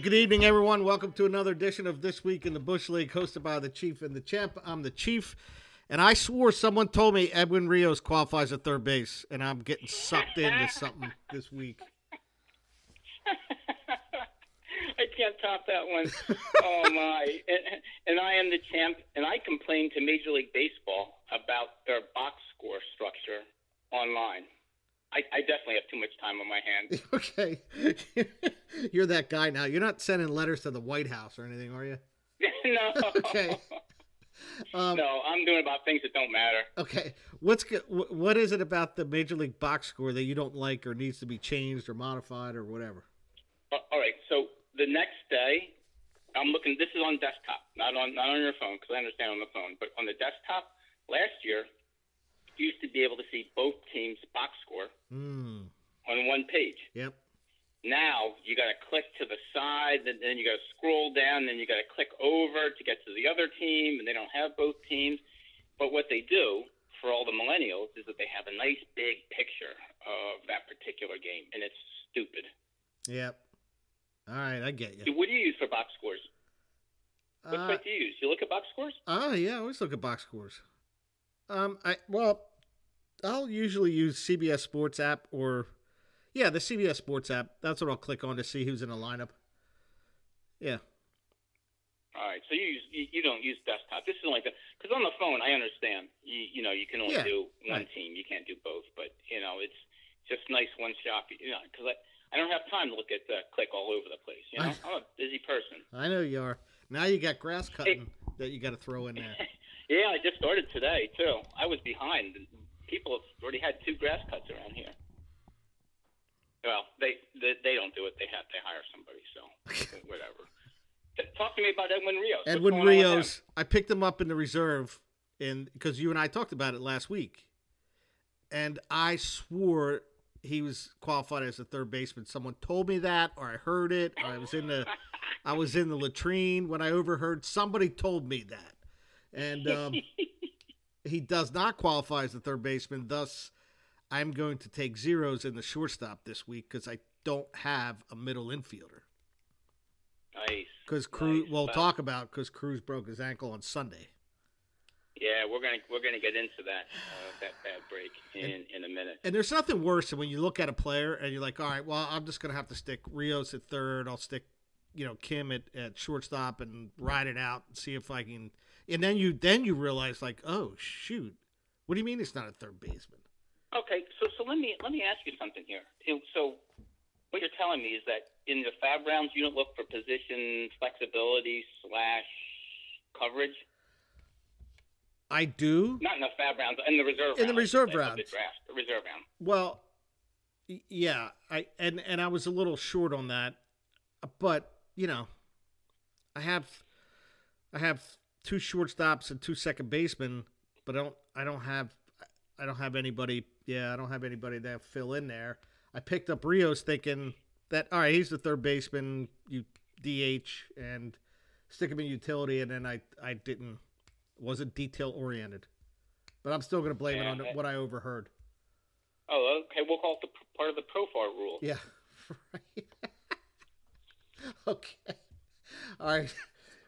Well, good evening, everyone. Welcome to another edition of This Week in the Bush League, hosted by the Chief and the Champ. I'm the Chief, and I swore someone told me Edwin Rios qualifies at third base, and I'm getting sucked into something this week. I can't top that one. oh my! And, and I am the champ, and I complained to Major League Baseball about their box score structure online. I, I definitely have too much time on my hands. okay, you're that guy now. You're not sending letters to the White House or anything, are you? no. Okay. Um, no, I'm doing about things that don't matter. Okay, what's what is it about the Major League box score that you don't like or needs to be changed or modified or whatever? Uh, all right. So the next day, I'm looking. This is on desktop, not on not on your phone, because I understand on the phone. But on the desktop, last year, used to be able to see both teams' box score Hmm. on one page. Yep. Now you got to click to the side, and then you got to scroll down, and then you got to click over to get to the other team, and they don't have both teams. But what they do for all the millennials is that they have a nice big picture of that particular game, and it's stupid. Yep. All right, I get you. What do you use for box scores? What Uh, do you use? You look at box scores? Oh yeah, I always look at box scores. Um, I well, I'll usually use CBS Sports app or yeah, the CBS Sports app. That's what I'll click on to see who's in the lineup. Yeah, All right, so you use you, you don't use desktop. This is like that because on the phone I understand. You you know you can only Yeah, do one right. team. You can't do both. But you know it's just nice one shot. You know because I I don't have time to look at the click all over the place. You know I'm a busy person. I know you are. Now you got grass cutting that you got to throw in there. Yeah, I just started today too. I was behind. People have already had two grass cuts around here. Well, they they, they don't do it. They have they hire somebody. So whatever. Talk to me about Edwin Rios. Edwin going on with him? Rios, I picked him up in the reserve, and because you and I talked about it last week, and I swore he was qualified as a third baseman. Someone told me that, or I heard it, or I was in the, I was in the latrine when I overheard somebody told me that, and um, he does not qualify as a third baseman. Thus, I'm going to take zeros in the shortstop this week because I don't have a middle infielder. Nice. Because Cruz, Nice. we'll Well- talk about because Cruz broke his ankle on Sunday. Yeah, we're gonna we're gonna get into that uh, that bad break in in a minute. And there's nothing worse than when you look at a player and you're like, all right, well, I'm just gonna have to stick Rios at third. I'll stick, you know, Kim at, at shortstop and ride it out and see if I can. And then you then you realize like, oh shoot, what do you mean it's not a third baseman? Okay, so so let me let me ask you something here. So what you're telling me is that in the fab rounds you don't look for position flexibility slash coverage. I do. Not in the fab rounds, in the reserve. In the round, I reserve rounds. The draft, the reserve round. Well, yeah, I and and I was a little short on that, but you know, I have I have two shortstops and two second basemen, but I don't I don't have I don't have anybody. Yeah, I don't have anybody that fill in there. I picked up Rios thinking that all right, he's the third baseman. You DH and stick him in utility, and then I I didn't wasn't detail oriented. But I'm still going to blame it on Yeah. what I overheard. Oh, okay. We'll call it the part of the profar rule. Yeah. Right. okay. All right.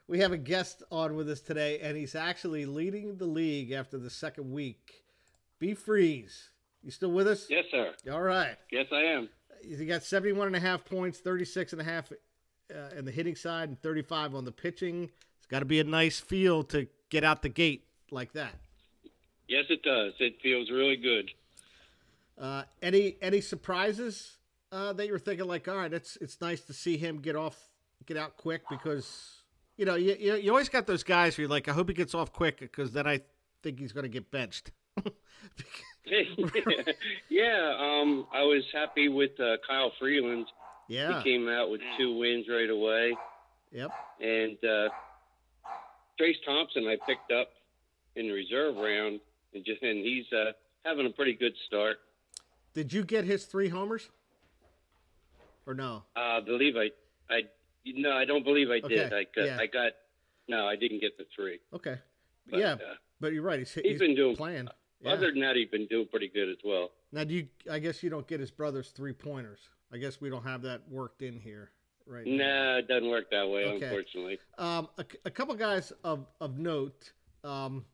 We have a guest on with us today, and he's actually leading the league after the second week. B Freeze. You still with us? Yes, sir. All right. Yes, I am. he's got 71 and a half points, 36 and a half uh, in the hitting side, and 35 on the pitching. It's got to be a nice feel to get out the gate like that. Yes, it does. It feels really good. Uh, any any surprises uh, that you were thinking like, all right, it's it's nice to see him get off, get out quick because you know you you, you always got those guys where you're like, I hope he gets off quick because then I think he's going to get benched. yeah, um, I was happy with uh, Kyle Freeland. yeah. He came out with two wins right away, Yep. and uh, Trayce Thompson I picked up in the reserve round, and just and he's uh, having a pretty good start. Did you get his three homers? Or no? Uh, I believe I, I, no, I don't believe I did. Okay, I got, yeah. I got, no, I didn't get the three. Okay. But, yeah, uh, but you're right. He's, he's he's been doing- playing. Yeah. Other than that, he's been doing pretty good as well. Now, do you? I guess you don't get his brother's three pointers. I guess we don't have that worked in here. right. No, Nah, it doesn't work that way, Okay. unfortunately. Um, a, a couple guys of of note. Um,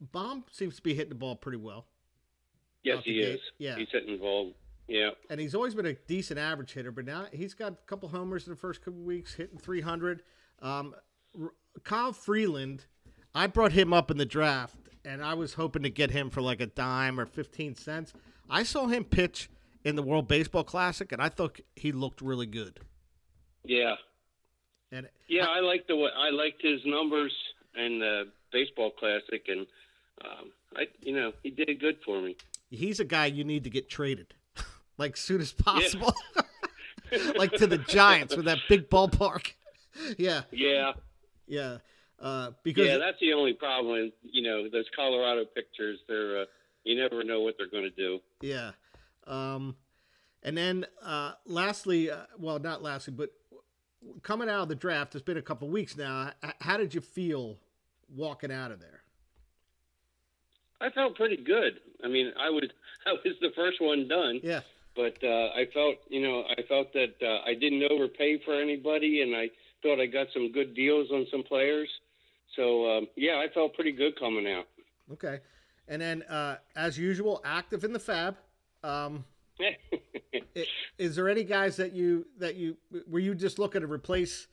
Bohm seems to be hitting the ball pretty well, Yes, he is. yeah. He's hitting involved. Yeah. and he's always been a decent average hitter. But now he's got a couple homers in the first couple weeks, hitting 300. Um, R- Kyle Freeland, I brought him up in the draft, and I was hoping to get him for like a dime or 15 cents. I saw him pitch in the World Baseball Classic, and I thought he looked really good. Yeah. And Yeah, I liked the way I liked his numbers in the baseball classic, and um, I, you know, he did good for me. he's a guy you need to get traded like soon as possible. Like to the giants with that big ballpark. Yeah. Yeah, yeah. Uh, because yeah, that's the only problem. You know, those Colorado pictures, they're uh, you never know what they're going to do. yeah. Um, and then uh, lastly uh, well not lastly but coming out of the draft it's been a couple weeks now how did you feel walking out of there? I felt pretty good. I mean, I was I was the first one done, yeah but uh, I felt you know I felt that uh, I didn't overpay for anybody, and I thought I got some good deals on some players. So um, yeah, I felt pretty good coming out. okay and then uh, as usual active in the fab um, I- is there any guys that you that you were you just looking to replace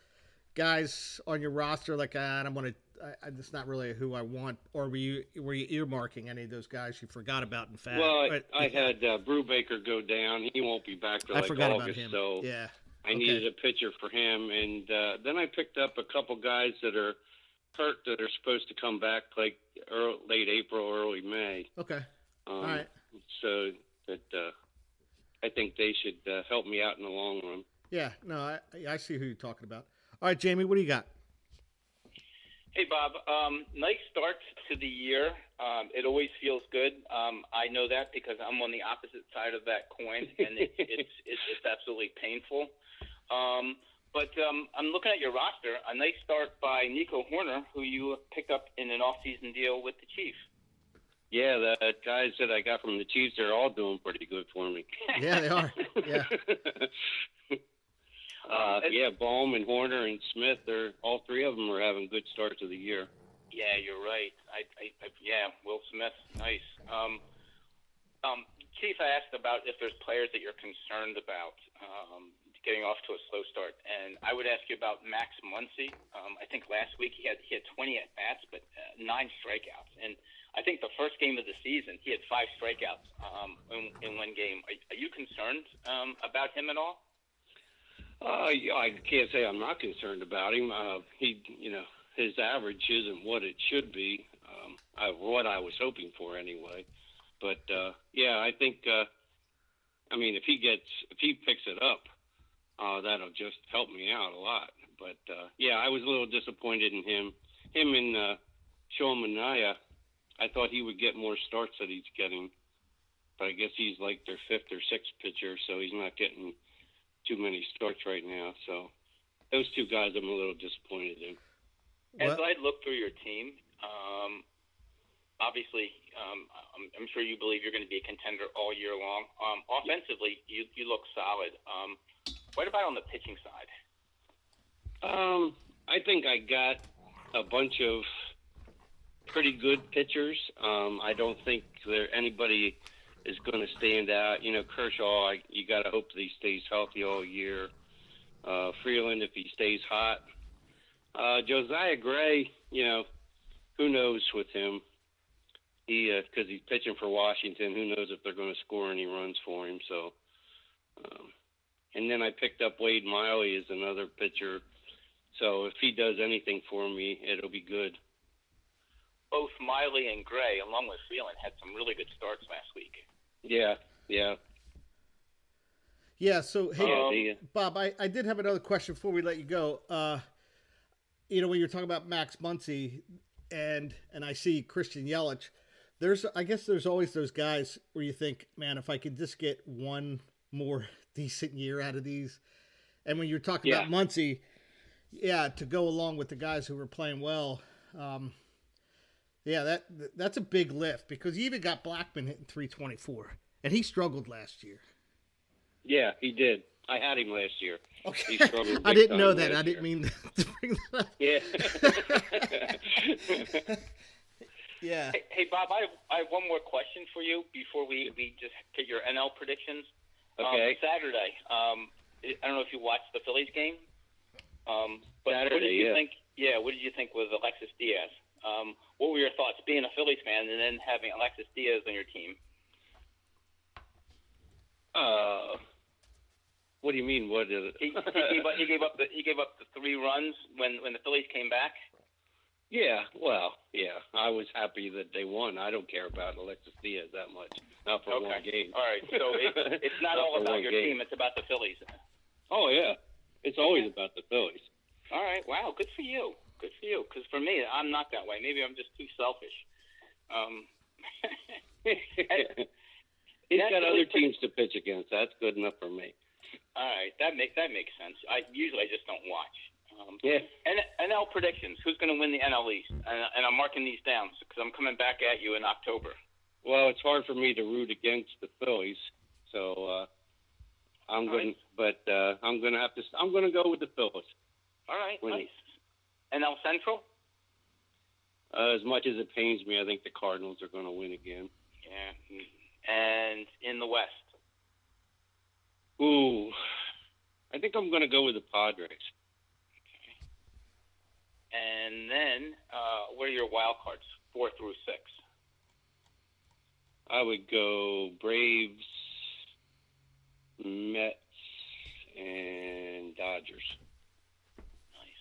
guys on your roster like ah, I don't want to I, that's not really who I want or were you were you earmarking any of those guys you forgot about in fact Well, I. I had uh, Brubaker go down. He won't be back till I like forgot August, about him so yeah I needed a pitcher for him. And uh, then I picked up a couple guys that are hurt that are supposed to come back like early, late April, early May. okay Um, all right So that uh, I think they should uh, help me out in the long run. yeah no I I see who you're talking about all right Jamie what do you got Hey, Bob. Um, nice start to the year. Um, it always feels good. Um, I know that because I'm on the opposite side of that coin, and it, it's, it's it's absolutely painful. Um, but um, I'm looking at your roster. A nice start by Nico Hoerner, who you picked up in an off-season deal with the Chiefs. Yeah, the guys that I got from the Chiefs, they're all doing pretty good for me. yeah they are yeah uh, yeah, Bohm and Hoerner and Smith, they're all three of them are having good starts of the year. Yeah, you're right. I, I, I yeah, Will Smith, nice. Um, um, Chief, I asked about if there's players that you're concerned about um, getting off to a slow start, and I would ask you about Max Muncy. Um, I think last week he had he had 20 at bats, but uh, nine strikeouts, and I think the first game of the season he had five strikeouts um, in, in one game. Are, are you concerned um, about him at all? Uh, I can't say I'm not concerned about him. Uh, he, you know, his average isn't what it should be. Um, I, what I was hoping for anyway. But uh, yeah, I think. Uh, I mean, if he gets, if he picks it up, uh, that'll just help me out a lot. But uh, yeah, I was a little disappointed in him. Him and uh, Shomanaya, I thought he would get more starts that he's getting. But I guess he's like their fifth or sixth pitcher, so he's not getting too many starts right now. So those two guys, I'm a little disappointed in. As I look through your team, um, obviously, um, I'm, I'm sure you believe you're going to be a contender all year long. Um, offensively, you, you look solid. Um, what about on the pitching side? Um, I think I got a bunch of pretty good pitchers. Um, I don't think there anybody is going to stand out. You know, Kershaw, you got to hope that he stays healthy all year. Uh, Freeland, if he stays hot. Uh, Josiah Gray, you know, who knows with him? He because he's pitching for Washington. Who knows if they're going to score any runs for him? So, um, and then I picked up Wade Miley as another pitcher. So if he does anything for me, it'll be good. Both Miley and Gray, along with Freeland, had some really good starts last week. Yeah, yeah. yeah so hey Um, Bob, I, I did have another question before we let you go. Uh, you know, when you're talking about Max Muncy and and I see Christian Yelich, there's I guess there's always those guys where you think, man, if I could just get one more decent year out of these. And when you're talking about Muncy, yeah, to go along with the guys who were playing well, um, yeah, that that's a big lift because you even got Blackmon hitting 324, and he struggled last year. yeah, he did. I had him last year. Okay. I didn't know that. I didn't year. mean to bring that up. Yeah. Yeah. Hey, hey, Bob, I have, I have one more question for you before we, we just get your NL predictions. Okay. Um, Saturday. Um, I I don't know if you watched the Phillies game. Um, but what Saturday, did you yeah. think? Yeah, what did you think with Alexis Diaz? Um, what were your thoughts being a Phillies fan and then having Alexis Diaz on your team? uh, what do you mean? What is it? He, he, gave, up, he gave up the he gave up the three runs when when the Phillies came back. Yeah, well, yeah. I was happy that they won. I don't care about Alexis Diaz that much. Not for one game. All right. So it, it's not, Not all about your game. team. It's about the Phillies. Oh yeah, it's always about the Phillies. All right. Wow. Good for you. Good for you. Because for me, I'm not that way. Maybe I'm just too selfish. Um, He's got other teams to pitch against. That's good enough for me. all right. That makes that makes sense. I usually I just don't watch. Um, Yeah. and NL predictions. Who's going to win the NL East? And, and I'm marking these down because I'm coming back at you in October. Well, it's hard for me to root against the Phillies, so uh, I'm going. But uh, I'm going to have to. I'm going to go with the Phillies. All right. Winning. Nice. NL Central. Uh, as much as it pains me, I think the Cardinals are going to win again. Yeah. And in the West. Ooh, I think I'm going to go with the Padres. Okay. And then, uh, what are your wild cards? Four through six. I would go Braves, Mets, and Dodgers.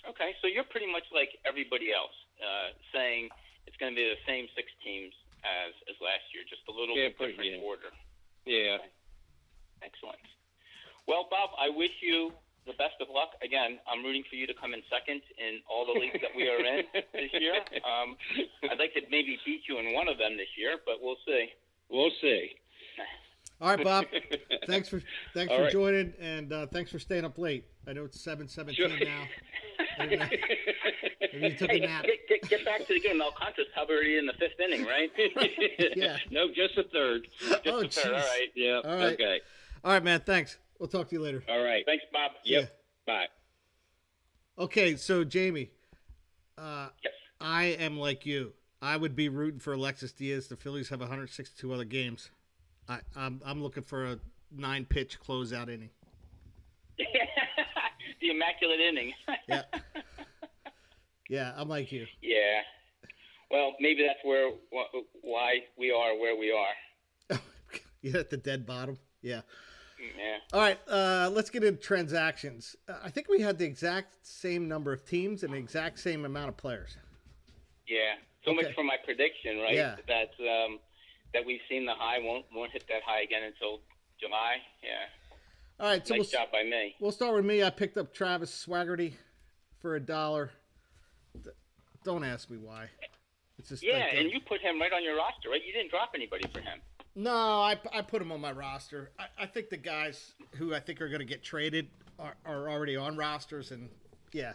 Nice. Okay, so you're pretty much like everybody else, uh, saying it's going to be the same six teams as as last year, just a little Yeah, bit pretty- different yeah. order. Yeah. Excellent. Well, Bob, I wish you the best of luck. Again, I'm rooting for you to come in second in all the leagues that we are in this year. Um, I'd like to maybe beat you in one of them this year, but we'll see. We'll see. All right, Bob. Thanks for thanks All for right. joining, and uh, thanks for staying up late. I know it's seven seventeen Sure. now. Maybe you took a nap. get, get, get back to the game. Alcantara's already in the fifth inning, right? Yeah. No, just a third. Just Oh, the third. All right. Yeah. All right. Okay. All right, man. Thanks. We'll talk to you later. All right. Thanks, Bob. Yep. Bye. Okay, so Jamie, uh, Yes. I am like you. I would be rooting for Alexis Diaz. The Phillies have 162 other games. I, I'm I'm looking for a nine pitch closeout inning. the immaculate inning. Yeah. Yeah, I'm like you. Yeah. Well, maybe that's where wh- why we are where we are. You're at the dead bottom. Yeah. Yeah. All right, uh, let's get into transactions. Uh, I think we had the exact same number of teams and the exact same amount of players. Yeah. So Okay. much for my prediction, right? Yeah. That um, that we've seen the high won't won't hit that high again until July. Yeah. All right, so nice we'll, job by me. we'll start with me. I picked up Travis Swaggerty for a dollar. Don't ask me why. It's just Yeah, and you put him right on your roster, right? You didn't drop anybody for him. No, I, I put him on my roster. I, I think the guys who I think are going to get traded are, are already on rosters, and yeah,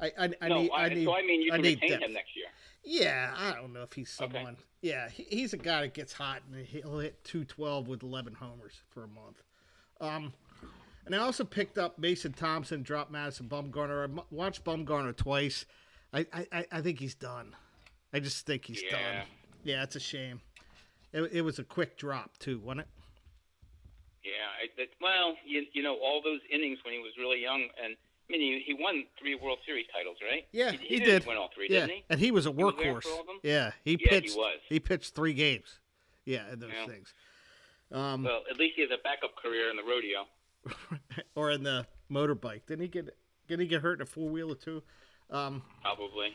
I I, I no, need I, I need so I mean you I can need retain depth. him next year. Yeah, I don't know if he's Okay. someone. Yeah, he, he's a guy that gets hot and he'll hit two twelve with eleven homers for a month. Um, and I also picked up Mason Thompson, dropped Madison Bumgarner. I watched Bumgarner twice. I, I, I- think he's done. I just think he's Yeah. done. Yeah, it's a shame. It, it was a quick drop too, wasn't it? Yeah, I, that, well, you you know all those innings when he was really young, and I mean he, he won three World Series titles, right? Yeah, he, he, did did. win all three, yeah, didn't he? and he was a was workhorse. for all of them? Yeah, he Yeah, he pitched. was. pitched three games. Yeah, in those Yeah. things. Um, Well, at least he has a backup career in the rodeo. or in the motorbike. Didn't he get? Didn't he get hurt in a four wheeler too? Um, Probably.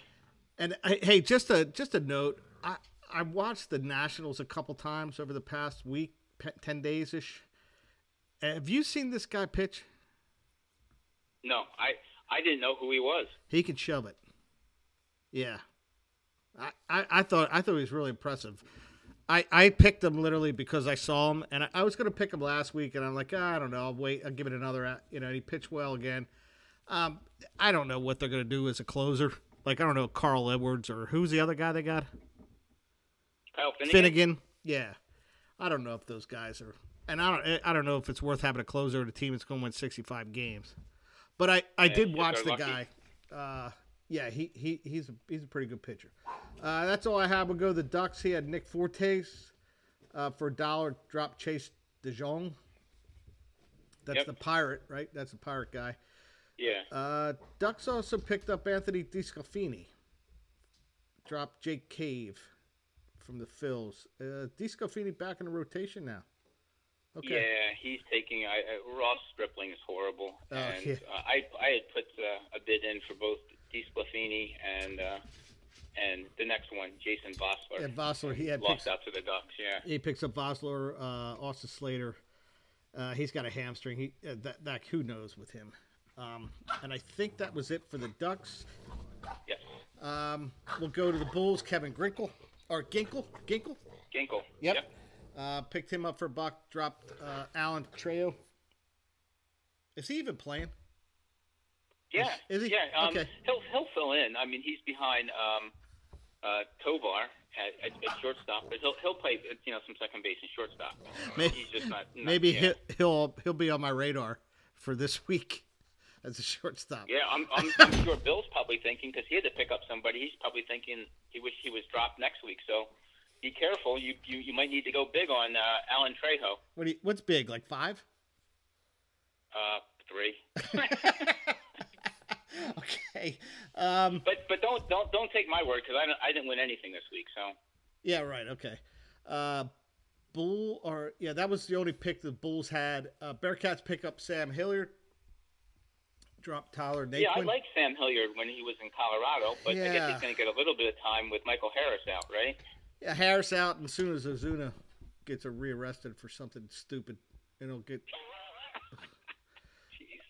and I, hey, just a just a note. I I watched the Nationals a couple times over the past week, ten days ish. Have you seen this guy pitch? No, I I didn't know who he was. He can shove it. Yeah, I, I, I thought I thought he was really impressive. I, I picked him literally because I saw him, and I, I was going to pick him last week, and I'm like, "Ah, I don't know, I'll wait, I'll give it another. uh, You know, and he pitched well again. Um, I don't know what they're going to do as a closer. Like I don't know Carl Edwards or who's the other guy they got? Kyle Finnegan. Finnegan. Yeah, I don't know if those guys are. and I don't I don't know if it's worth having a closer at a team that's going to win 65 games. But I, I did watch the lucky. guy. Uh, yeah, he, he he's a, he's a pretty good pitcher. Uh, that's all I have. We'll go to the Ducks. He had Nick Fortes uh, for a dollar. Drop Chase DeJong. That's Yep. the pirate, right? That's the pirate guy. Yeah. Uh, Ducks also picked up Anthony DeSclafini. Dropped Jake Cave from the Phils. Uh, DeSclafini back in the rotation now. Okay. Yeah, he's taking. I, Ross Stripling is horrible, Oh, and yeah. uh, I I had put uh, a bid in for both DeSclafini and uh, and the next one, Jason Vosler. Yeah, Vosler, he had lost picks, out to the Ducks. Yeah. he picks up Vosler, uh, Austin Slater. Uh, he's got a hamstring. He uh, that, that who knows with him. Um, and I think that was it for the Ducks. Yes. Um, we'll go to the Bulls. Kevin Grinkle or Ginkel, Ginkel. Ginkel. Yep. Uh, picked him up for a buck. Dropped uh, Alan Trejo. Is he even playing? Yeah. Is he? Yeah. Um, Okay. He'll he'll fill in. I mean, he's behind um, uh, Tovar at, at, at shortstop, but he'll he'll play you know some second base and shortstop. Maybe, He's just not. not maybe yeah. he'll he'll be on my radar for this week as a shortstop. Yeah, I'm, I'm, I'm sure Bill's probably thinking because he had to pick up somebody. He's probably thinking he wish he was dropped next week. So be careful. You you, you might need to go big on uh, Alan Trejo. What do you, what's big? Like five? Uh, three. okay. Um, But but don't don't don't take my word because I don't, I didn't win anything this week. So yeah, right. Okay. Uh, Bull or yeah, that was the only pick the Bulls had. Uh, Bearcats pick up Sam Hilliard. Drop Tyler Naquin. yeah, I like Sam Hilliard when he was in Colorado, but I guess he's going to get a little bit of time with Michael Harris out, right? yeah, Harris out, and as soon as Ozuna gets rearrested for something stupid, it'll get.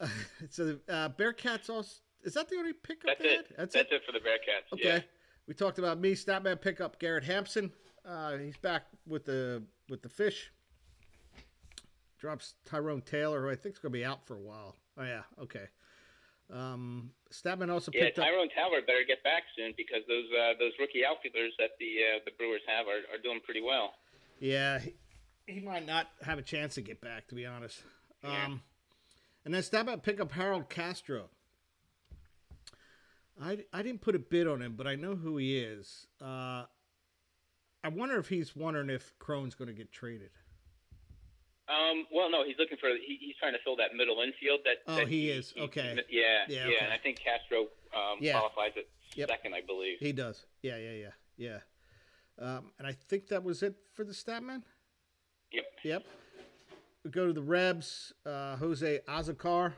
Jeez. so uh, Bearcats also is that the only pickup That's it. That's, That's it. it for the Bearcats. Okay. Yeah. We talked about me, Statman pickup Garrett Hampson. Uh, he's back with the with the fish. Drops Tyrone Taylor, who I think is going to be out for a while. Oh yeah, okay. Um, Statman also Yeah, picked up. Tyrone Taylor better get back soon because those uh, those rookie outfielders that the uh, the Brewers have are, are doing pretty well. Yeah, he, he might not have a chance to get back, to be honest. Yeah. Um, and then Statman pick up Harold Castro. I, I didn't put a bid on him, but I know who he is. Uh, I wonder if he's wondering if Crone's going to get traded. Um, well, no, he's looking for he, he's trying to fill that middle infield. That Oh, that he is. Okay. Yeah, Yeah, yeah, okay. and I think Castro um, Yeah. qualifies at Yep. second, I believe. He does. Yeah, yeah, yeah, yeah. Um, and I think that was it for the Statman. Yep. Yep. We go to the Rebs. Uh, Jose Azocar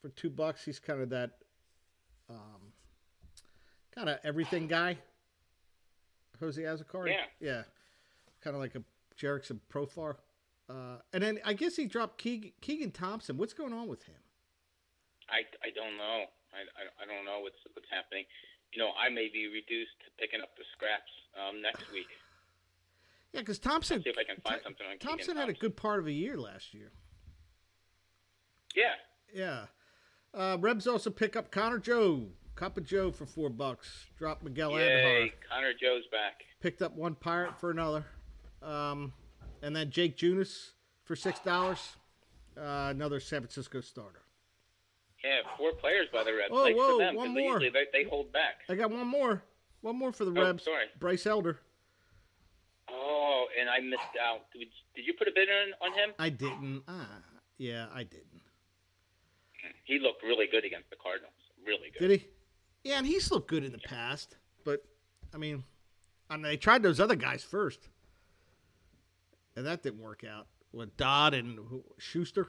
for two bucks. He's kind of that, um, kind of everything guy. Jose Azocar. Yeah. Yeah. Kind of like a Jurickson Profar. Uh, and then I guess he dropped Keegan, Keegan Thompson. What's going on with him? I, I don't know. I, I, I don't know what's what's happening. You know, I may be reduced to picking up the scraps um, next week. Yeah, because Thompson. See if I can find Tho- something on Keegan Thompson had a good part of a year last year. Yeah. Yeah. Uh, Rebs also pick up Connor Joe, Cup of Joe for four bucks. Drop Miguel Yay, Andujar. Connor Joe's back. Picked up one Pirate for another. Um, and then Jake Junis for six dollars. Uh, another San Francisco starter. Yeah, four players by the. Whoa, Thanks whoa, for them, one more. They, they hold back. I got one more. One more for the Oh, Rebs. sorry. Bryce Elder. Oh, and I missed out. Did, did you put a bid in on him? I didn't. Ah, yeah, I didn't. He looked really good against the Cardinals. Really good. Did he? Yeah, and he's looked good in the past, but I mean, I mean, they tried those other guys first, and that didn't work out. With Dodd and Shuster,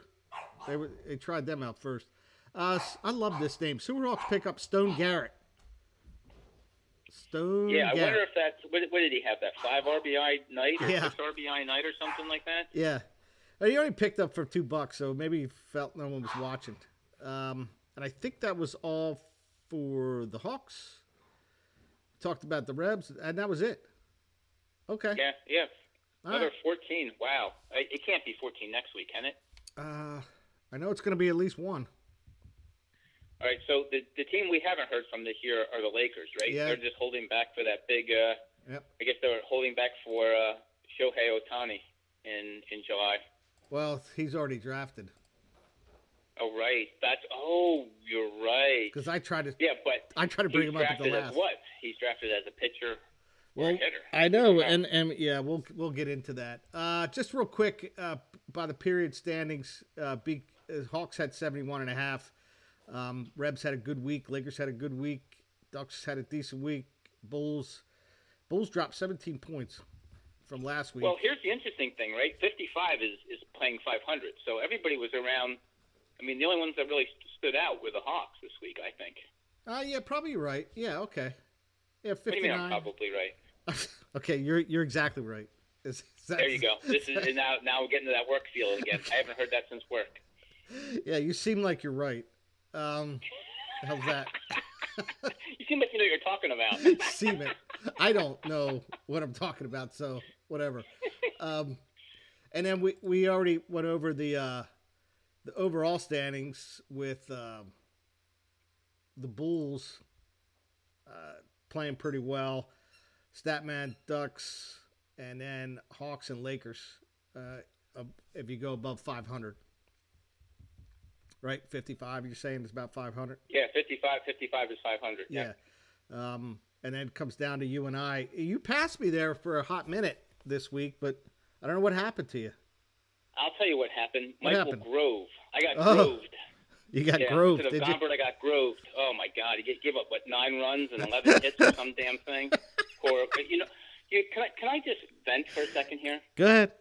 they were they tried them out first. Uh, I love this name. Sewerhawks pick up Stone Garrett. Stone Yeah, I Garrett. wonder if that's what, what did he have that five RBI night or Yeah. six RBI night or something like that? Yeah. He only picked up for two bucks, so maybe he felt no one was watching. Um, and I think that was all for the Hawks. Talked about the Rebs, and that was it. Okay. Yeah, yeah. All Another right. 14. Wow. It can't be 14 next week, can it? Uh, I know it's going to be at least one. All right. So the the team we haven't heard from this year are the Lakers, right? Yeah. They're just holding back for that big. Uh, Yep. I guess they're holding back for uh, Shohei Ohtani. in in July. Well, he's already drafted Oh right, that's oh you're right. because I tried to. Yeah, but I tried to bring him up at the drafted last. what? He's drafted as a pitcher Well. I know, and and yeah, we'll we'll get into that. Uh, just real quick, uh, by the period standings, uh, Be- uh, Hawks had 71 and a half. Um, Rebs had a good week. Lakers had a good week. Ducks had a decent week. Bulls, Bulls dropped 17 points from last week. Well, here's the interesting thing, right? 55 is is playing 500, so everybody was around. I mean, the only ones that really stood out were the Hawks this week, I think. uh, yeah, probably right. Yeah, okay. Yeah, What do you mean I'm 59. probably right? okay, you're you're exactly right. Is- is that- There you go. This is now now we're getting to that work feel again. I haven't heard that since work. Yeah, you seem like you're right. Um, how's that? You seem like you know what you're talking about. semen. I don't know what I'm talking about, so whatever. Um, and then we, we already went over the uh, the overall standings with um, the Bulls uh, playing pretty well, Statman Ducks, and then Hawks and Lakers. Uh, uh, if you go above 500, right? 55. You're saying it's about 500. Yeah, 55, 55 is 500. Yeah. Um, and then it comes down to you and I. You passed me there for a hot minute this week, but I don't know what happened to you. I'll tell you what happened. What Michael happened? Grove. I got Oh, groved. You got yeah, Grove, instead of you? I got groved. Oh my God! He gave up what nine runs and eleven hits or some damn thing. Or but you know, you, can I can I just vent for a second here? Go ahead.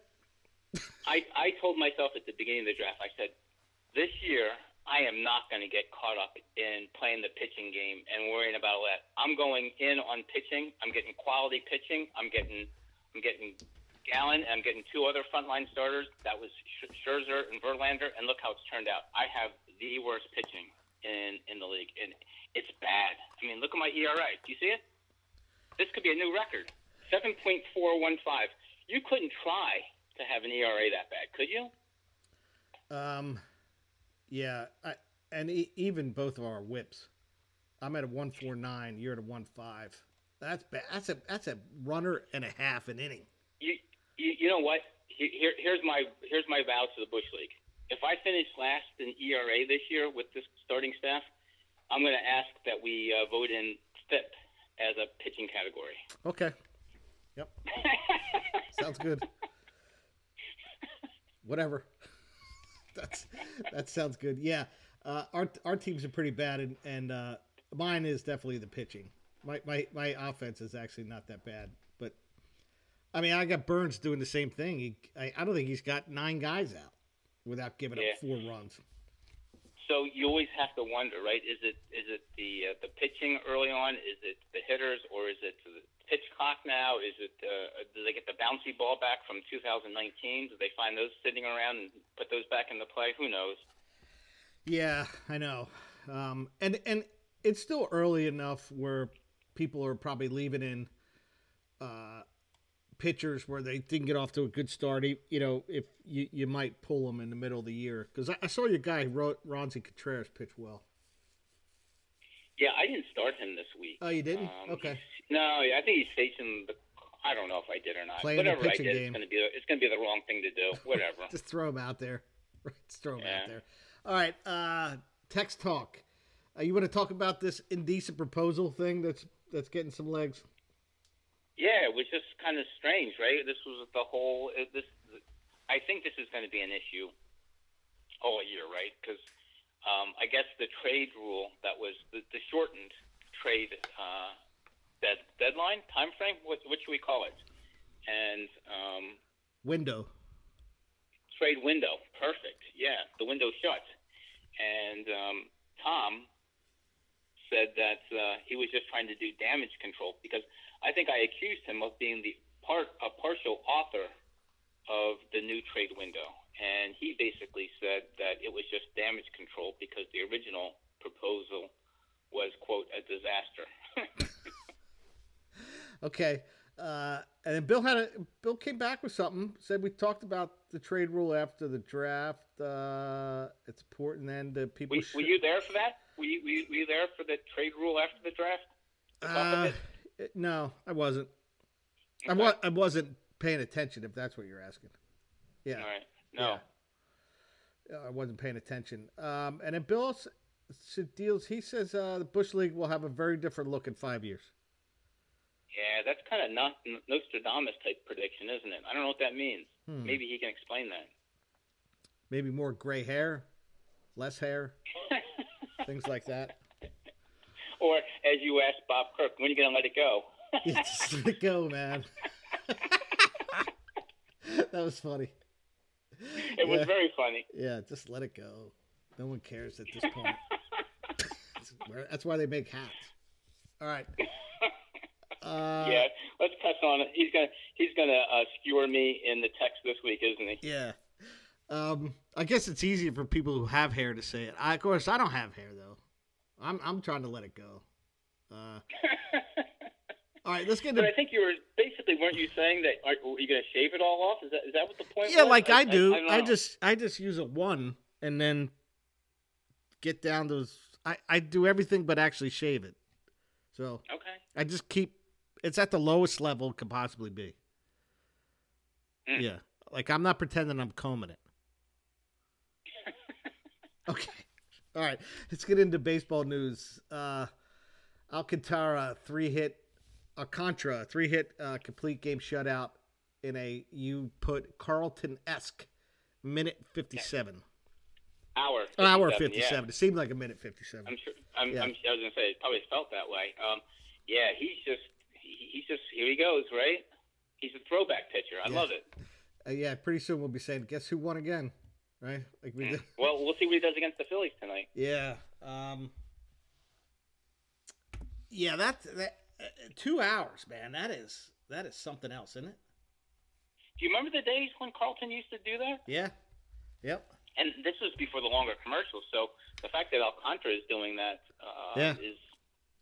I I told myself at the beginning of the draft. I said, this year I am not going to get caught up in playing the pitching game and worrying about all that. I'm going in on pitching. I'm getting quality pitching. I'm getting I'm getting Gallen. I'm getting two other frontline starters. That was Sch- Scherzer and Verlander, and look how it's turned out. I have the worst pitching in in the league, and it's bad. I mean, look at my ERA. Do you see it? This could be a new record. Seven point four one five. You couldn't try to have an ERA that bad, could you? Um, yeah, I, and e- even both of our whips. I'm at a one four nine. You're at a one five. That's bad. That's a that's a runner and a half an inning. You, you, you know what? Here, here- here's my here's my vow to the Bush League. If I finish last in ERA this year with this starting staff, I'm going to ask that we uh, vote in FIP as a pitching category. Okay. Yep. Sounds good. Whatever. That's that sounds good. Yeah. Uh, our our teams are pretty bad, and, and uh, mine is definitely the pitching. My, my my offense is actually not that bad, but I mean I got Burnes doing the same thing. He, I, I don't think he's got nine guys out without giving Yeah. up four runs. So you always have to wonder, right? Is it is it the uh, the pitching early on? Is it the hitters, or is it the pitch clock now? Is it uh, do they get the bouncy ball back from 2019? Do they find those sitting around and put those back into play? Who knows? Yeah, I know. Um, and and it's still early enough where people are probably leaving in uh, pitchers where they didn't get off to a good start. You know, if you, you might pull them in the middle of the year because I, I saw your guy Ro- Roansy Contreras pitch well. Yeah, I didn't start him this week. Oh, you didn't? Um, okay. No, I think he's facing the. I don't know if I did or not. Playing Whatever I did, game. it's gonna be it's gonna be the wrong thing to do. Whatever. Just throw him out there. Just throw him out there. All right. Uh, text talk. Uh, you want to talk about this indecent proposal thing that's that's getting some legs? Yeah, it was just kind of strange, right? This was the whole. It, this, I think this is going to be an issue all year, right? Because um, I guess the trade rule that was the, the shortened trade uh, dead, deadline time frame. What, what should we call it? And um, Window. trade window. Perfect. Yeah, the window shut. And um, Tom said that uh, he was just trying to do damage control because I think I accused him of being the part a partial author of the new trade window, and he basically said that it was just damage control because the original proposal was quote a disaster. Okay. Uh, and then Bill had a Bill came back with something. Said we talked about the trade rule after the draft. Uh, it's important then that people. were, were you there for that? Were you, were you, were you there for the trade rule after the draft? Uh, it? no, I wasn't. I Okay. wa- I wasn't paying attention. If that's what you're asking. Yeah. All right. No. Yeah. I wasn't paying attention. Um, and then Bill deals. He says uh, the Bush League will have a very different look in five years. Yeah, that's kind of not Nostradamus type prediction, isn't it? I don't know what that means. Hmm. Maybe he can explain that. Maybe more gray hair, less hair, things like that. Or as you asked Bob Kirk, when are you going to let it go? Yeah, just let it go, man. that was funny. It was very funny. Yeah, just let it go. No one cares at this point. That's why they make hats. All right. Uh, yeah, let's press on. it. He's gonna he's gonna uh, skewer me in the text this week, isn't he? Yeah. Um, I guess it's easier for people who have hair to say it. I, of course, I don't have hair though. I'm I'm trying to let it go. Uh, all right, let's get but I think you were basically weren't you saying that are, are you gonna shave it all off? Is that is that what the point? yeah, was? like I, do. don't I, know. just I just use a one and then get down those. I I do everything but actually shave it. So okay. I just keep. It's at the lowest level it could possibly be. Mm. Yeah, like I'm not pretending I'm combing it. Okay. All right. Let's get into baseball news. Uh, Alcantara three hit, Alcantara three hit uh, complete game shutout in a you put Carlton esque minute fifty seven. Hour. Hour 57, yeah. It seemed like a minute fifty seven. I'm sure. I'm, Yeah. I'm, I was gonna say it probably felt that way. Um, yeah, he's just he, he's just here he goes, right? He's a throwback pitcher. I Yeah. love it. Uh, yeah. Pretty soon we'll be saying, "Guess who won again?" Right? Like we did. Well, we'll see what he does against the Phillies tonight. Yeah. Um. Yeah. That that uh, two hours, man. That is that is something else, isn't it? Do you remember the days when Carlton used to do that? Yeah. Yep. And this was before the longer commercials. So the fact that Alcantara is doing that uh, Yeah. is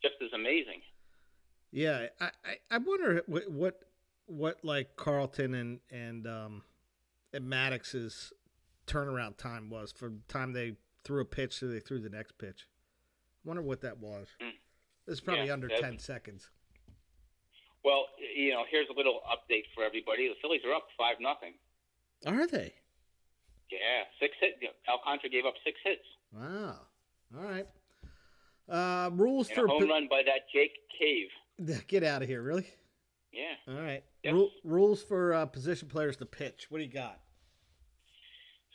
just as amazing. Yeah, I, I, I wonder what, what what like Carlton and and um and Maddux's turnaround time was from the time they threw a pitch to they threw the next pitch. Wonder what that was. Mm. It's probably Yeah, under ten seconds. Well, you know, here's a little update for everybody. The Phillies are up five nothing. Are they? Yeah, six hits. Alcantara gave up six hits. Wow. All right. Uh, rules And for a home po- run by that Jake Cave. get out of here, really? Yeah. All right. Yep. Ru- rules for uh, position players to pitch. What do you got?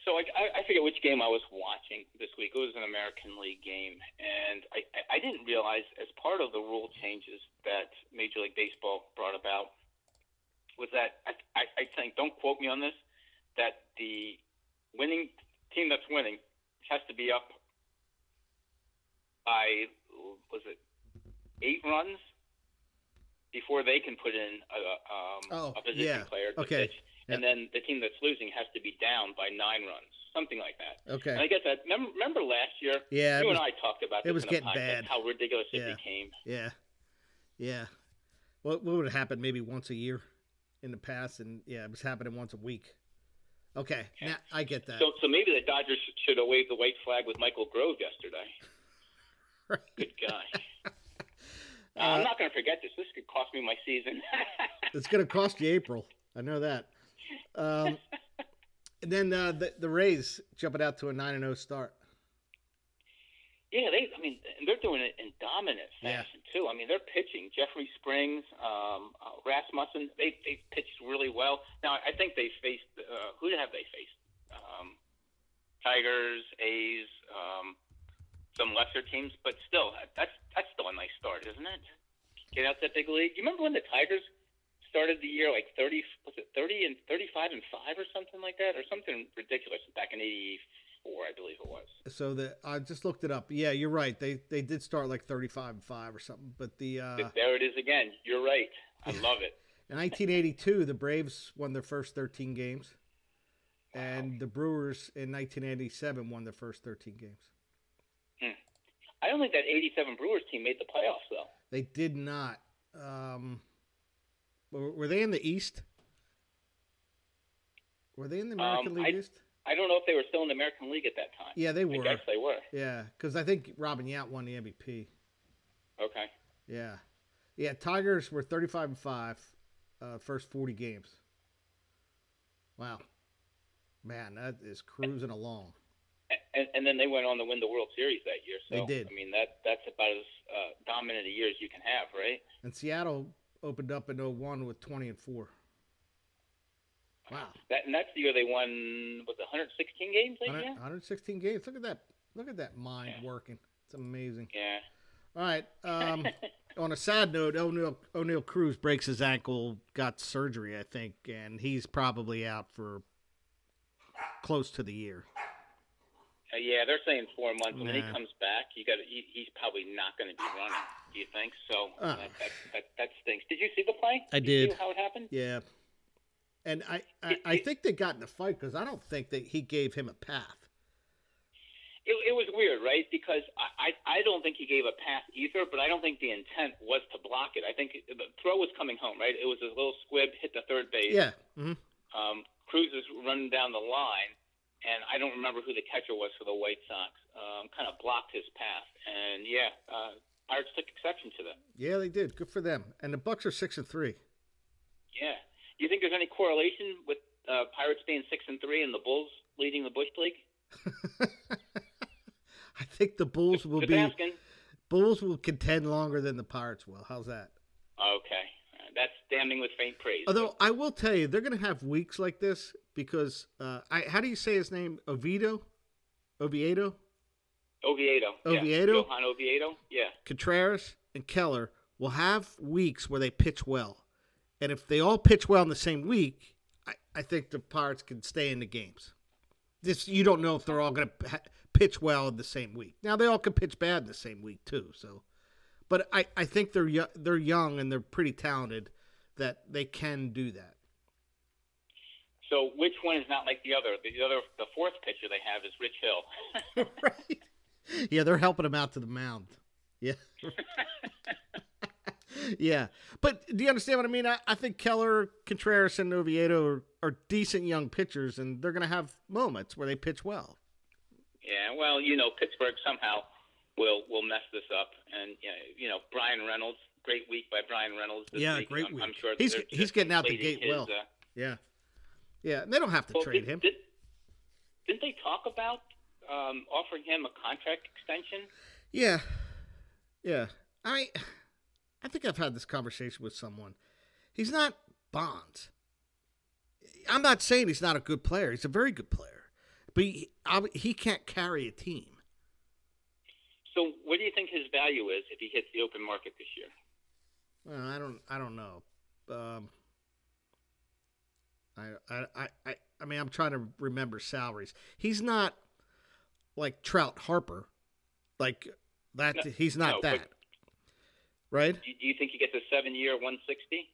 So I, I, I forget which game I was watching this week. It was an American League game, and I, I, didn't realize as part of the rule changes that Major League Baseball brought about was that I, I, I think don't quote me on this that the winning team that's winning has to be up by was it eight runs before they can put in a, um, Oh, a position yeah. player to Okay. pitch, and then the team that's losing has to be down by nine runs, something like that. Okay. And. I guess that remember, remember last year Yeah. you was- and I talked about it was getting podcast, bad. how ridiculous Yeah. it became. Yeah, yeah. What what would happen maybe once a year in the past, and yeah, it was happening once a week. Okay, now I get that. So, so maybe the Dodgers should- have waved the white flag with Michael Grove yesterday. Good guy. Uh, I'm not going to forget this. This could cost me my season. it's going to cost you April. I know that. Um, and then uh, the the Rays jumping out to a nine and zero start. yeah, they. I mean, they're doing it in dominant Yeah. fashion too. I mean, they're pitching. Jeffrey Springs, um, uh, Rasmussen. They they pitched really well. Now, I think they faced. Uh, who have they faced? Um, Tigers, A's, um, some lesser teams, but still, that's that's still a nice start, isn't it? Get out that big lead. You remember when the Tigers started the year like thirty? Was it thirty and thirty-five and five or something like that, or something ridiculous back in '84, I believe it was. So the I just looked it up. Yeah, you're right. They they did start like thirty five and five or something. But the uh, there it is again. You're right. I love it. in 1982, the Braves won their first 13 games, and the Brewers in 1987 won their first 13 games. Hmm. I don't think that '87 Brewers team made the playoffs though. They did not. Um, were, they in the East? Were they in the American Um, League I- East? I don't know if they were still in the American League at that time. Yeah, they I were. guess they were. Yeah, because I think Robin Yount won the MVP. Okay. Yeah, yeah. Tigers were 35 and five, uh, first 40 games. Wow. Man, that is cruising along. And, and then they went on to win the World Series that year. So They did. I mean, that that's about as uh, dominant a year as you can have, right? And Seattle opened up in 01 with 20 and 4. Wow. That and that's the year they won with 116 games that 100 116 games. Look at that. Look at that mind working. It's amazing. Yeah. All right. Um, on a sad note, Oneil, Oneil Cruz breaks his ankle, got surgery, I think, and he's probably out for close to the year. Uh, yeah, they're saying four months. and When he comes back, you got he, he's probably not going to be running. Do you think so? Uh. that, that, that that stinks. Did you see the play? I you see did. how it happened? Yeah. And I, I, I think they got in a fight because I don't think that he gave him a path. It, it was weird, right? Because I, I I don't think he gave a pass either, but I don't think the intent was to block it. I think the throw was coming home, right? It was a little squib, hit the third base. Yeah. hmm Um, Cruz is running down the line, and I don't remember who the catcher was for the White Sox. Um, kind of blocked his path, and yeah, uh, Pirates took exception to that. Yeah, they did. Good for them. And the Bucks are six and three. Yeah. Do you think there's any correlation with uh, Pirates being six and three and the Bulls leading the Bush League? I think the Bulls will be asking. Bulls will contend longer than the Pirates will. How's that? Okay, that's damning with faint praise. Although I will tell you, they're going to have weeks like this because uh, I how do you say his name? Oviedo, Oviedo, Oviedo. Oviedo? Yeah. Johan Oviedo. Yeah. Contreras, and Keller will have weeks where they pitch well, and if they all pitch well in the same week, I, I think the Pirates can stay in the games. This you don't know if they're all going to pitch well in the same week. Now they all can pitch bad in the same week too. So, but I, I think they're they're young and they're pretty talented that they can do that. So which one is not like the other? The other, the fourth pitcher they have is Rich Hill. right. Yeah, they're helping him out to the mound. Yeah. yeah. But do you understand what I mean? I, I think Keller, Contreras, and Oviedo are, are decent young pitchers, and they're going to have moments where they pitch well. yeah. Well, you know, Pittsburgh somehow will will mess this up, and you know, Bryan Reynolds. Great week by Bryan Reynolds. Yeah, week. great I'm, week. I'm sure He's- he's getting out the gate his, well. Uh, Yeah. Yeah. And they don't have to well, trade did, him. Did, didn't they talk about um, offering him a contract extension? Yeah. Yeah. I I think I've had this conversation with someone. He's not Bonds. I'm not saying he's not a good player. He's a very good player. But he, I- he can't carry a team. So, what do you think his value is if he hits the open market this year? Well, I don't I don't know. Um I, I, I, I, I mean, I'm trying to remember salaries. He's not like Trout Harper, like that. No, he's not no, that, right? Do you think he gets a seven-year, 160?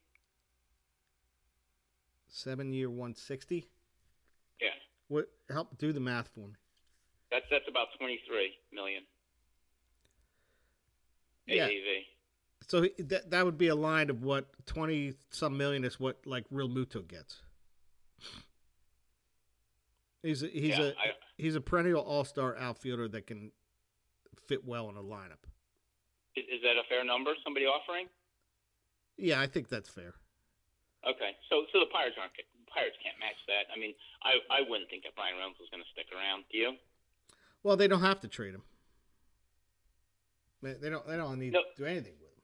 Seven year, one sixty. Yeah, What? Help do the math for me. that's that's about 23 million Yeah. AAV. So that that would be a line of what twenty some million is what like Realmuto gets. He's a, he's Yeah, a I- he's a perennial All Star outfielder that can fit well in a lineup. Is, that a fair number? Somebody offering? Yeah, I think that's fair. Okay, so so the Pirates aren't Pirates can't match that. I mean, I I wouldn't think that Bryan Reynolds was going to stick around. Do you? Well, they don't have to trade him. They they don't they don't need No. to do anything with him.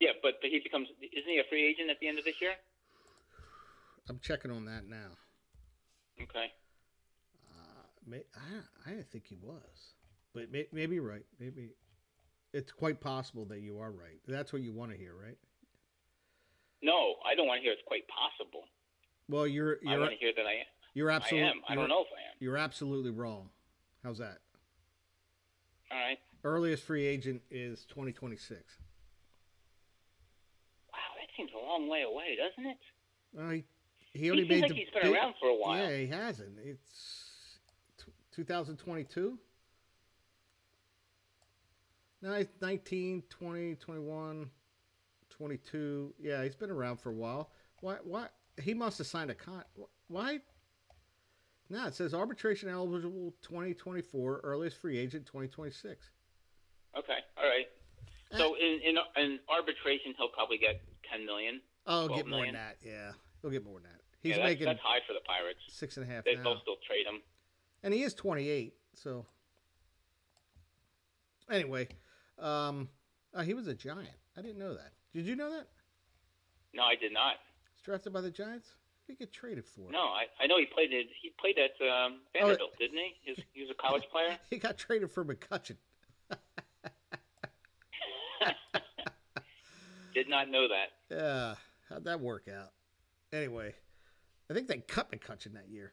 Yeah, but but he becomes isn't he a free agent at the end of this year? I'm checking on that now. Okay. Uh, may, I I think he was, but may, maybe you're right. Maybe it's quite possible that you are right. That's what you want to hear, right? No, I don't want to hear it's quite possible. Well, you're you're I want to hear that I am. you're absolutely. I am. I don't know if I am. You're absolutely wrong. How's that? All right. Earliest free agent is 2026. Wow, that seems a long way away, doesn't it? Well, he, he only he made seems like the he's been big- around for a while. Yeah, he hasn't. It's t- 2022. No, he's 19, 20, 21, 22. Yeah, he's been around for a while. Why? Why? He must have signed a con. Why? No, it says arbitration eligible 2024, earliest free agent 2026. Okay. All right. Eh. So in in in arbitration, he'll probably get ten million. Oh, get more than that. Yeah, he'll get more than that. He's yeah, that's, making that's high for the Pirates. six and a half They, now, they'll still trade him. and he is 28. So anyway, um, uh, he was a Giant. I didn't know that. Did you know that? No, I did not. He's drafted by the Giants. He get traded for? No, I, I know he played it. He played at um, Oh, Vanderbilt, didn't he? He was, he was a college player. He got traded for McCutcheon. Did not know that. Yeah, how'd that work out? Anyway, I think they cut McCutcheon that year.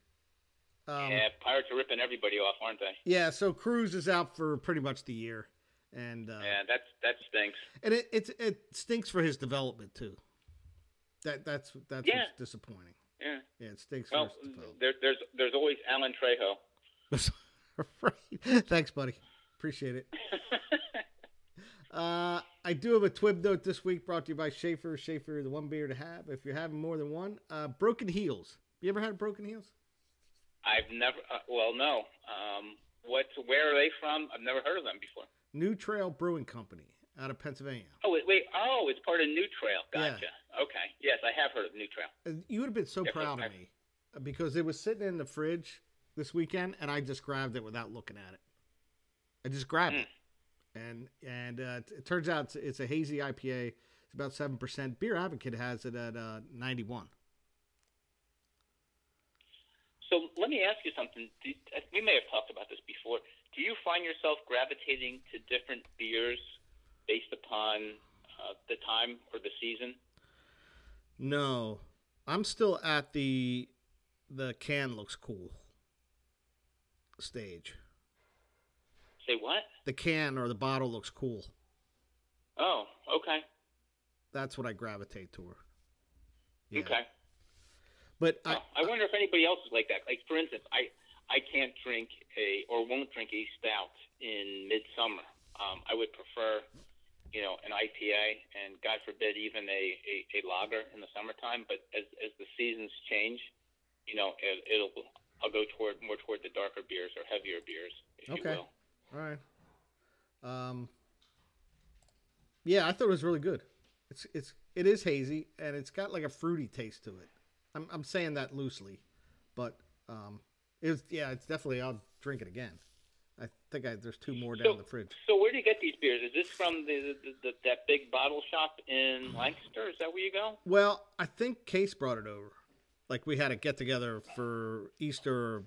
Um, yeah, Pirates are ripping everybody off, aren't they? Yeah, so Cruz is out for pretty much the year, and uh, Yeah, that's that stinks. and it, it it stinks for his development too. That that's that's Yeah. what's disappointing. Yeah. Yeah, it stinks Well, for his development. there, there's there's always Alan Trejo. right. Thanks, buddy. Appreciate it. Uh, I do have a Twib note this week brought to you by Schaefer. Schaefer, the one beer to have if you're having more than one. Uh, broken Heels. You ever had Broken Heels? I've never. Uh, well, no. Um, what? Where are they from? I've never heard of them before. New Trail Brewing Company out of Pennsylvania. Oh wait, wait. Oh, it's part of New Trail. Yeah. Gotcha. Okay. Yes, I have heard of New Trail. You would have been so Yeah, proud of me because it was sitting in the fridge this weekend, and I just grabbed it without looking at it. I just grabbed Mm. it, and and uh, it, turns out it's, it's a hazy IPA. It's about seven percent. Beer Advocate has it at uh, ninety one. So let me ask you something. Uh, we may have talked about this before. Do you find yourself gravitating to different beers based upon uh, the time or the season? No, I'm still at the the can looks cool stage. Say what? The can or the bottle looks cool. Oh, okay. That's what I gravitate toward. Yeah. Okay. But I, I wonder if anybody else is like that. Like for instance, I I can't drink a or won't drink a stout in midsummer. Um, I would prefer, you know, an IPA and God forbid even a, a, a lager in the summertime. But as as the seasons change, you know, it, it'll I'll go toward more toward the darker beers or heavier beers, if Okay. you will. All right. Um. Yeah, I thought it was really good. It's it's it is hazy and it's got like a fruity taste to it. I'm I'm saying that loosely, but um, it was yeah, it's definitely I'll drink it again. I think I, there's two more down So- the fridge. So where do you get these beers? Is this from the, the, the that big bottle shop in Lancaster? Is that where you go? Well, I think Case brought it over. Like we had a get together for Easter.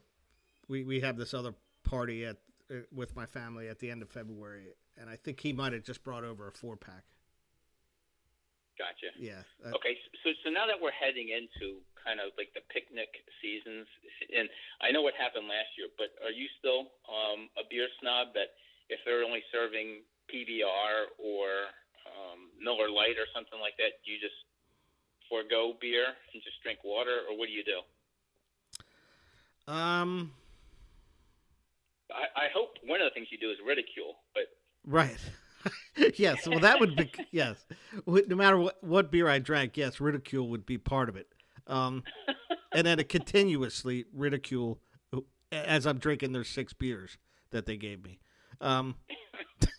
We we have this other party at with my family at the end of February, and I think he might have just brought over a four pack. Gotcha. Yeah. uh, Okay, so so now that we're heading into kind of like the picnic seasons, and I know what happened last year, but are you still um, a beer snob that if they're only serving PBR or um, Miller Lite or something like that, do you just forego beer and just drink water, or what do you do? Um. I, I hope one of the things you do is ridicule, but Right. yes. Well, that would be yes. No matter what, what beer I drank, yes, ridicule would be part of it. Um, and then a continuously ridicule as I'm drinking their six beers that they gave me. Um,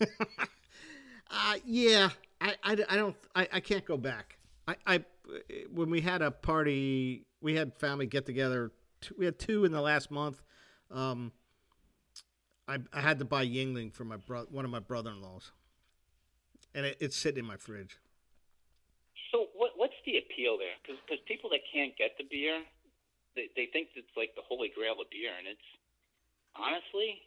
uh, yeah, I, I, I don't I, I can't go back. I, I when we had a party, we had family get together. We had two in the last month. Um, I, I had to buy Yuengling for my bro- one of my brother-in-laws, and it, it's sitting in my fridge. So what what's the appeal there? Because people that can't get the beer, they they think it's like the holy grail of beer, and it's honestly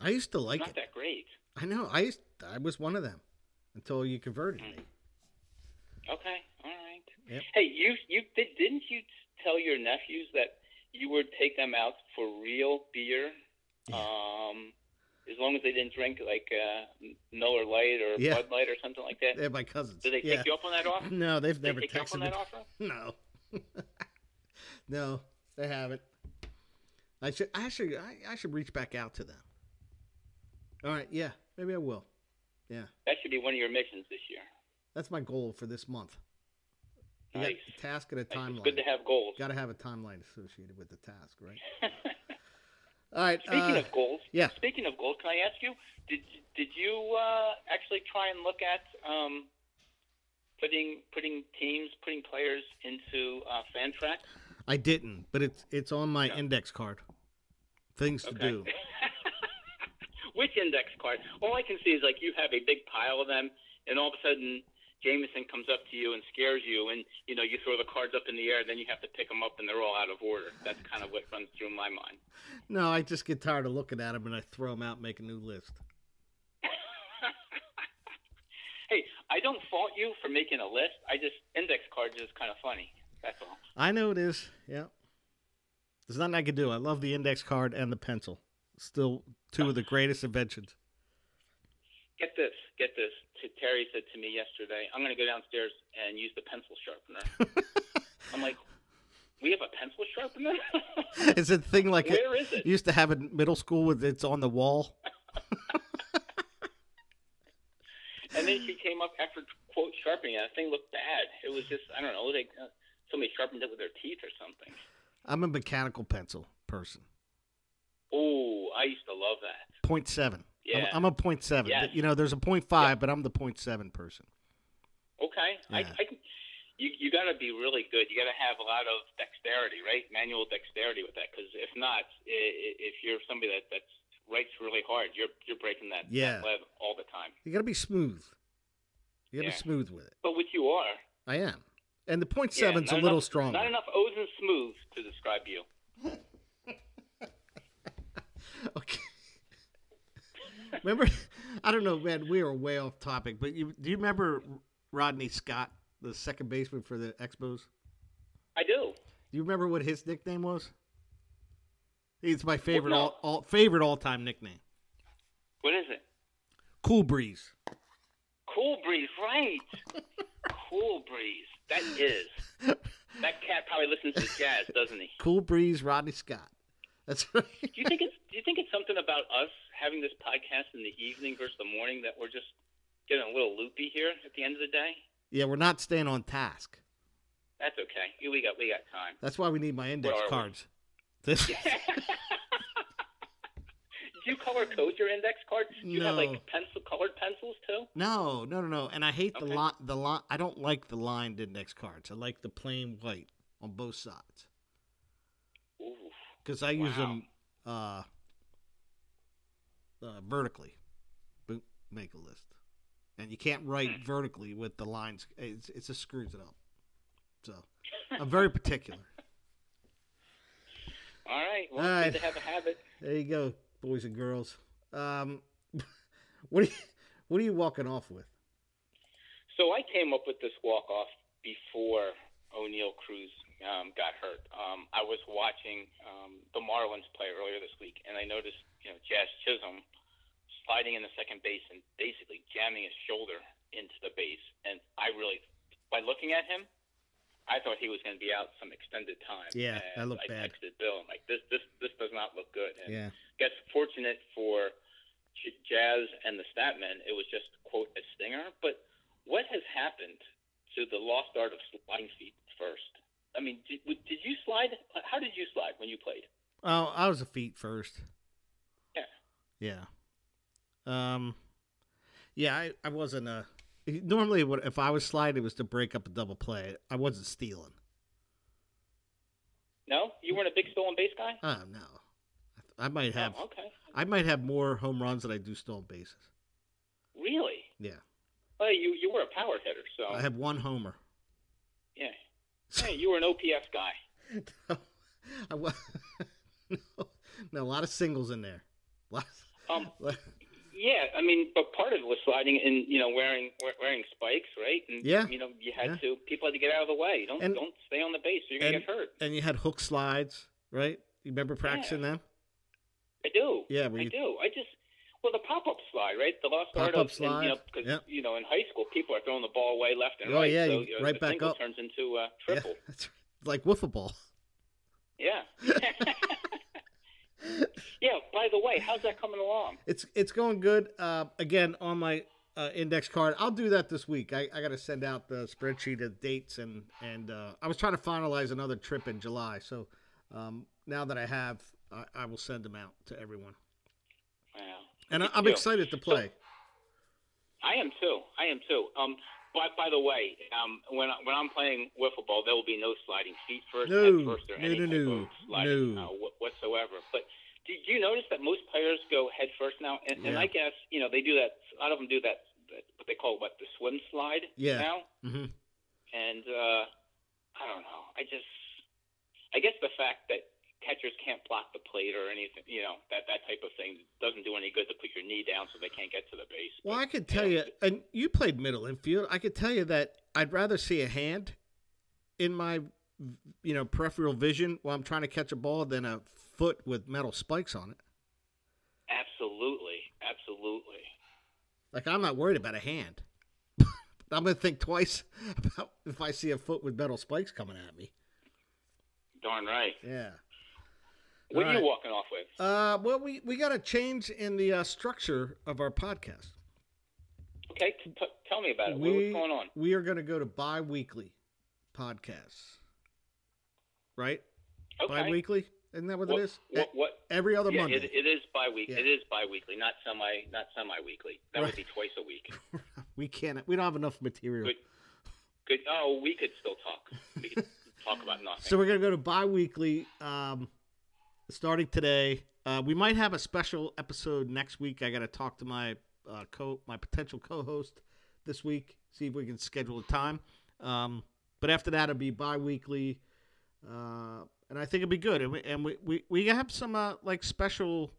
I used to like not it. that great. I know. I used I was one of them until you converted me. Hmm. Okay, all right. Yep. Hey, you you did didn't you tell your nephews that you would take them out for real beer? Yeah. Um, as long as they didn't drink like uh, Miller Lite or Yeah. Bud Light or something like that. They're my cousins. Did they yeah. take you up on that offer? No, they've Did they never take you up texted on me. that offer? No, no, they haven't. I should. I should. I, I should reach back out to them. All right. Yeah. Maybe I will. Yeah. That should be one of your missions this year. That's my goal for this month. Nice. got a task and a Nice. It's timeline. good to have goals. Got to have a timeline associated with the task, right? All right. Speaking uh, of goals, yeah. Speaking of goals, can I ask you? Did did you uh, actually try and look at um, putting putting teams, putting players into uh, Fantrax? I didn't, but it's it's on my index card. Things to Okay. do. Which index card? All I can see is like you have a big pile of them, and all of a sudden Jameson comes up to you and scares you, and you know you throw the cards up in the air, then you have to pick them up, and they're all out of order. That's kind of what runs through my mind. No, I just get tired of looking at them and I throw them out, and make a new list. hey, I don't fault you for making a list. I just index cards is kind of funny. That's all. I know it is. Yeah. There's nothing I can do. I love the index card and the pencil. Still two of the greatest inventions. Get this, get this. Terry said to me yesterday, "I'm going to go downstairs and use the pencil sharpener." I'm like, "We have a pencil sharpener? is it thing like it Where is it?" used to have in middle school with it's on the wall. And then she came up after quote sharpening it. That thing looked bad. It was just I don't know, like uh, somebody sharpened it with their teeth or something. I'm a mechanical pencil person. Oh, I used to love that. Point seven. Yeah. I'm, I'm a point seven. Yes. You know, there's a point five, but I'm the point seven person. Okay, Yeah. I can. You you got to be really good. You got to have a lot of dexterity, right? Manual dexterity with that, because if not, i- i- if you're somebody that that's writes really hard, you're you're breaking that, Yeah. that all the time. You got to be smooth. You got to Yeah. be smooth with it. But what you are, I am. And the point yeah, seven's a little enough, stronger. Not enough O's and smooth to describe you. Okay. Remember, I don't know, man. We are way off topic, but you do you remember Rodney Scott, the second baseman for the Expos? I do. Do you remember what his nickname was? It's my favorite no. all, all favorite all time nickname. What is it? Cool Breeze. Cool breeze, right? cool breeze. That is. That cat probably listens to jazz, doesn't he? Cool Breeze, Rodney Scott. That's right. Do you think it's Do you think it's something about us having this podcast in the evening versus the morning that we're just getting a little loopy here at the end of the day? yeah, we're not staying on task. That's okay. We got we got time. That's why we need my index cards. This, Do you color code your index cards? Do you have like pencil colored pencils too? no, no, no, no. And I hate the Okay. line. The line. I don't like the lined index cards. I like the plain white on both sides. Because I use Wow. them uh, uh, vertically. Make a list, and you can't write Hmm. vertically with the lines. It's, it just screws it up. So I'm very particular. All right. Well, All it's good to have a habit. There you go, boys and girls. Um, what are you, what are you walking off with? So I came up with this walk off before Oneil Cruz um, got hurt. Um, I was watching um, the Marlins play earlier this week, and I noticed you know Jazz Chisholm sliding in the second base and basically jamming his shoulder into the base. And I really, by looking at him, I thought he was going to be out some extended time. Yeah, and that looked I bad. texted Bill. I'm like, this this this does not look good. And Yeah, guess fortunate for Jazz and the Statmen, it was just quote a stinger. But what has happened to the lost art of sliding feet first? I mean, did, did you slide? How did you slide when you played? oh, I was a feet first. Yeah. Yeah. Um, yeah, I, I wasn't a. Normally, what if I was sliding, it was to break up a double play. I wasn't stealing. No, you weren't a big stolen base guy. Oh no, I might have. Oh, okay. I might have more home runs than I do stolen bases. Really? Yeah, Well, you you were a power hitter, so I have one homer. yeah. Hey, you were an OPS guy. I wa- no, no, a lot of singles in there. Lot Um, lot- Yeah, I mean, but part of it was sliding and you know wearing wearing spikes, right? And Yeah. you know you had Yeah. to people had to get out of the way. Don't And- don't stay on the base, you're gonna and- get hurt. and you had hook slides, right? You remember practicing them? I do. Yeah, I you- do. I just well the pop up slide, right? The lost art Pop-up of and, you know slide, because yep. you know in high school people are throwing the ball away left and Oh, right. yeah, so you- know, right back up. turns into a triple. Yeah, that's like wiffle ball. Yeah. Yeah. By the way, how's that coming along? It's it's going good. Uh, again, on my uh, index card, I'll do that this week. I, I got to send out the spreadsheet of dates and and uh, I was trying to finalize another trip in July. So um, now that I have, I, I will send them out to everyone. And I, I'm excited to play. I am too. I am too. Um, But by the way, um, when I, when I'm playing wiffle ball, there will be no sliding feet first, No, head first, or no, any no, no, sliding no. uh, whatsoever. But did you notice that most players go head first now? And, and I guess you know they do that. A lot of them do that. what they call what the swim slide Yeah. now. hmm And uh, I don't know. I just I guess the fact that catchers can't block the plate or anything, you know, that that type of thing doesn't do any good to put your knee down so they can't get to the base. Well, But, I could tell you, and you played middle infield. I could tell you that I'd rather see a hand in my, you know, peripheral vision while I'm trying to catch a ball than a foot with metal spikes on it. Absolutely, absolutely. Like I'm not worried about a hand. I'm gonna think twice about if I see a foot with metal spikes coming at me. Darn right. Yeah. What All are you right. walking off with? Uh, well, we we got a change in the uh, structure of our podcast. Okay, t- tell me about it. We What's going on? we are going to go to bi-weekly podcasts. Right? Okay. Bi-weekly, isn't that what, What, it is? what, what, Every other yeah, Monday. it, it is bi-week. Yeah. It is bi-weekly, not semi, not semi-weekly. That Right. would be twice a week. we can't. We don't have enough material. Good. Good. Oh, we could still talk. We could talk about nothing. So we're gonna go to bi-weekly, um, starting today. Uh, we might have a special episode next week. I got to talk to my uh, co my potential co-host this week. See if we can schedule a time. Um, but after that, it'll be bi-weekly, uh, and I think it'll be good. And we and we we, we have some uh, like special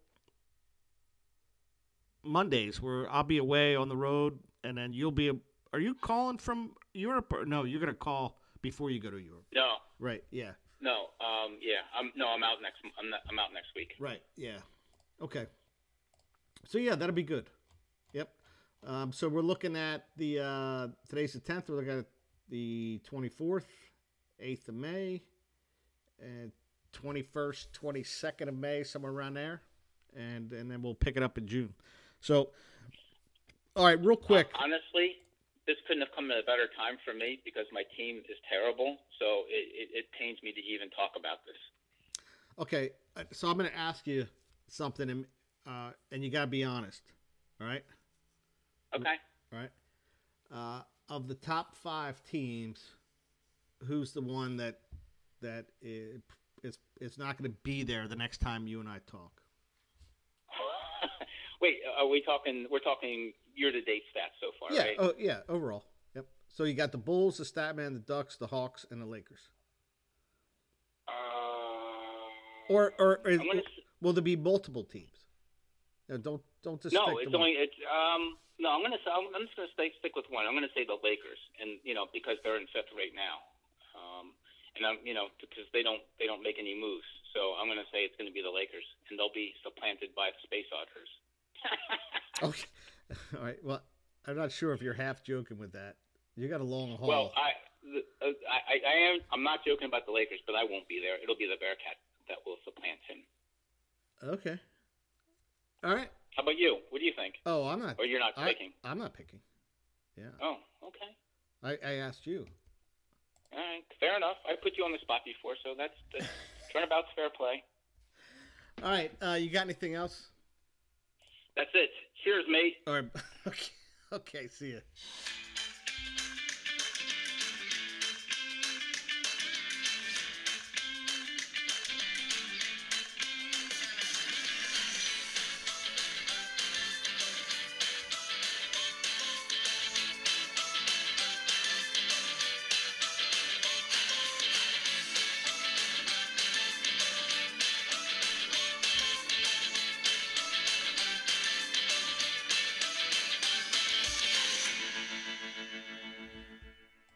Mondays where I'll be away on the road, and then you'll be. A, Are you calling from Europe? Or, no, you're gonna call before you go to Europe. no, Right. Yeah. No, um, yeah, I'm no, I'm out next. I'm, not, I'm out next week. Right. Yeah. Okay. So yeah, that'll be good. Yep. Um, so we're looking at the uh, today's the tenth. We're looking at the twenty fourth, eighth of May, and twenty first, twenty second of May, somewhere around there, and and then we'll pick it up in June. So, all right, real quick. Uh, honestly, this couldn't have come at a better time for me because my team is terrible. So it, it, it pains me to even talk about this. Okay, uh, so I'm going to ask you something, and uh, and you got to be honest. All right. Okay. All right. Uh, of the top five teams, who's the one that that is is, is not going to be there the next time you and I talk? Wait, are we talking? We're talking year-to-date stats so far, yeah. right? Oh, yeah. Overall. Yep. So you got the Bulls, the Statman, the Ducks, the Hawks, and the Lakers. Uh, Or or, or gonna will there be multiple teams? No, don't don't just no, stick it's only it's um no. I'm gonna say I'm, I'm just gonna stay stick with one. I'm gonna say the Lakers, and you know because they're in fifth right now, um, and I'm you know because they don't they don't make any moves. So I'm gonna say it's gonna be the Lakers, and they'll be supplanted by the Space Otters. Okay. All right. Well, I'm not sure if you're half joking with that. You got a long haul. Well, I, the, uh, I, I am. I'm not joking about the Lakers, but I won't be there. It'll be the Bearcat that will supplant him. okay. All right. How about you? What do you think? Oh, I'm not. Or you're not I, picking? I'm not picking. Yeah. Oh, okay. I, I asked you. All right. Fair enough. I put you on the spot before, so that's, that's turnabout's fair play. All right. Uh, you got anything else? That's it. Cheers, mate. Or okay. Okay. See ya.